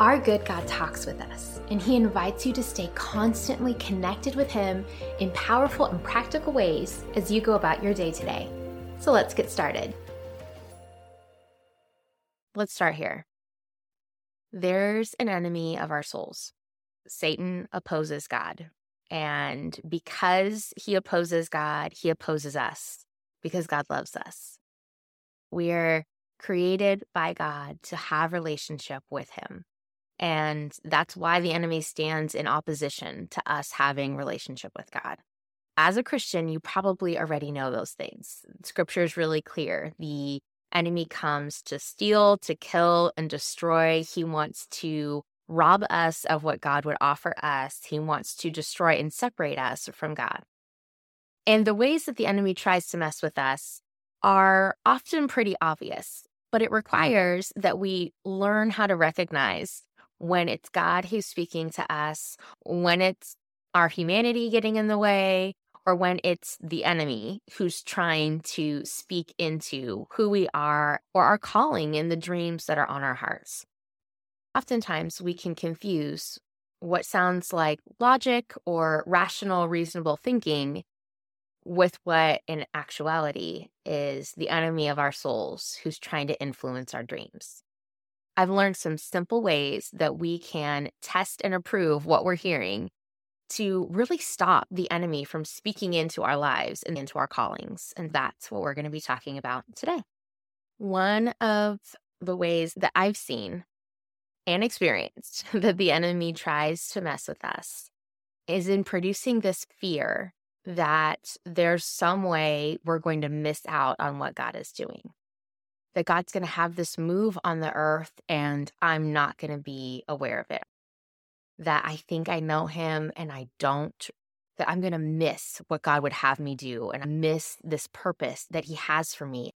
Our good God talks with us, and He invites you to stay constantly connected with Him in powerful and practical ways as you go about your day today. So let's get started. Let's start here. There's an enemy of our souls. Satan opposes God. And because he opposes God, he opposes us because God loves us. We are created by God to have relationship with him. And that's why the enemy stands in opposition to us having relationship with God. As a Christian, you probably already know those things. Scripture is really clear. The enemy comes to steal, to kill, and destroy. He wants to rob us of what God would offer us. He wants to destroy and separate us from God. And the ways that the enemy tries to mess with us are often pretty obvious, but it requires that we learn how to recognize when it's God who's speaking to us, when it's our humanity getting in the way, or when it's the enemy who's trying to speak into who we are or our calling in the dreams that are on our hearts. Oftentimes, we can confuse what sounds like logic or rational, reasonable thinking with what in actuality is the enemy of our souls who's trying to influence our dreams. I've learned some simple ways that we can test and approve what we're hearing to really stop the enemy from speaking into our lives and into our callings. And that's what we're going to be talking about today. One of the ways that I've seen and experienced that the enemy tries to mess with us is in producing this fear that there's some way we're going to miss out on what God is doing. That God's going to have this move on the earth and I'm not going to be aware of it. That I think I know him and I don't, that I'm going to miss what God would have me do and miss this purpose that he has for me.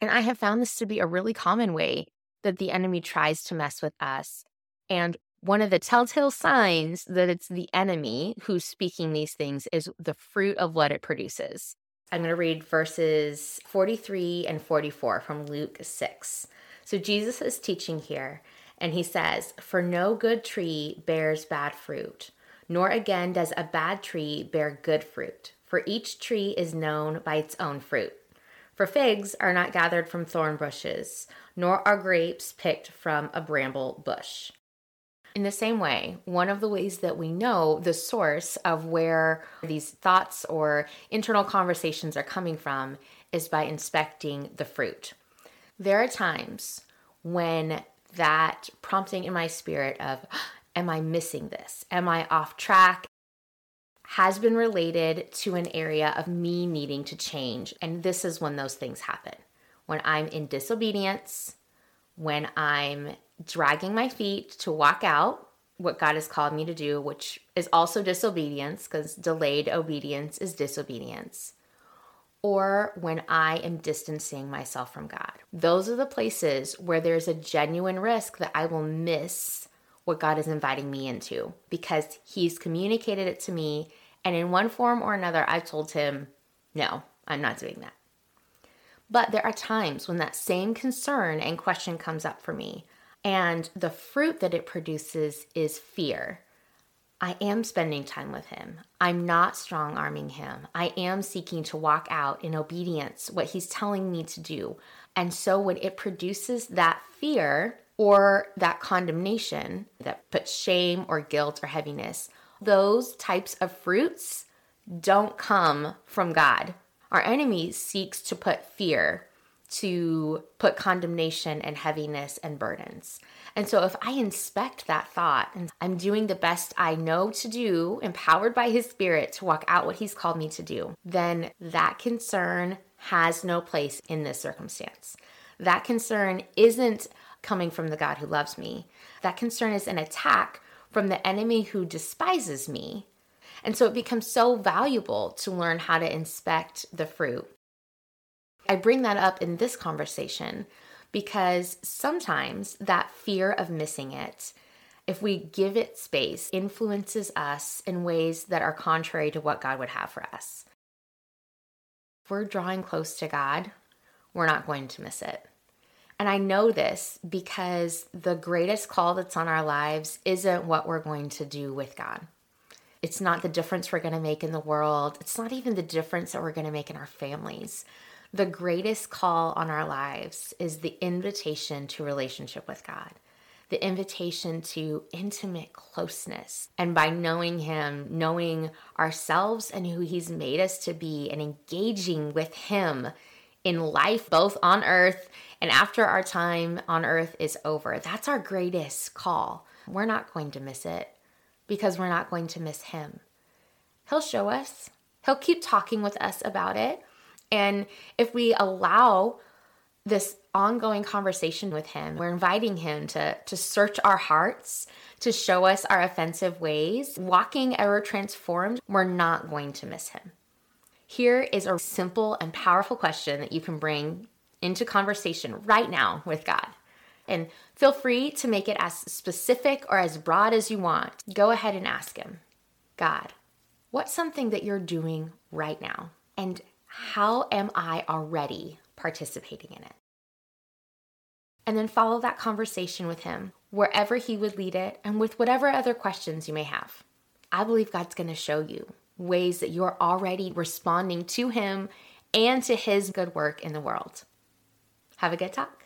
And I have found this to be a really common way that the enemy tries to mess with us. And one of the telltale signs that it's the enemy who's speaking these things is the fruit of what it produces. I'm going to read verses 43 and 44 from Luke 6. So Jesus is teaching here, and he says, For no good tree bears bad fruit, nor again does a bad tree bear good fruit, for each tree is known by its own fruit. For figs are not gathered from thorn bushes, nor are grapes picked from a bramble bush. In the same way, one of the ways that we know the source of where these thoughts or internal conversations are coming from is by inspecting the fruit. There are times when that prompting in my spirit of, ah, Am I missing this? Am I off track? has been related to an area of me needing to change. And this is when those things happen. When I'm in disobedience, when I'm dragging my feet to walk out what God has called me to do, which is also disobedience, because delayed obedience is disobedience, or when I am distancing myself from God. Those are the places where there's a genuine risk that I will miss what God is inviting me into because He's communicated it to me. And in one form or another, I've told Him, no, I'm not doing that. But there are times when that same concern and question comes up for me. And the fruit that it produces is fear. I am spending time with him. I'm not strong arming him. I am seeking to walk out in obedience what he's telling me to do. And so when it produces that fear or that condemnation that puts shame or guilt or heaviness, those types of fruits don't come from God. Our enemy seeks to put fear, to put condemnation and heaviness and burdens. And so, if I inspect that thought and I'm doing the best I know to do, empowered by His Spirit to walk out what He's called me to do, then that concern has no place in this circumstance. That concern isn't coming from the God who loves me. That concern is an attack from the enemy who despises me. And so it becomes so valuable to learn how to inspect the fruit. I bring that up in this conversation because sometimes that fear of missing it, if we give it space, influences us in ways that are contrary to what God would have for us. If we're drawing close to God, we're not going to miss it. And I know this because the greatest call that's on our lives isn't what we're going to do with God. It's not the difference we're going to make in the world. It's not even the difference that we're going to make in our families. The greatest call on our lives is the invitation to relationship with God, the invitation to intimate closeness. And by knowing Him, knowing ourselves and who He's made us to be, and engaging with Him in life, both on earth and after our time on earth is over. That's our greatest call. We're not going to miss it because we're not going to miss Him. He'll show us, He'll keep talking with us about it. And if we allow this ongoing conversation with him we're inviting him to to search our hearts to show us our offensive ways walking ever transformed we're not going to miss him here is a simple and powerful question that you can bring into conversation right now with God. And feel free to make it as specific or as broad as you want. Go ahead and ask Him God, what's something that you're doing right now? And how am I already participating in it? And then follow that conversation with Him wherever He would lead it and with whatever other questions you may have. I believe God's going to show you ways that you're already responding to Him and to His good work in the world. Have a good talk.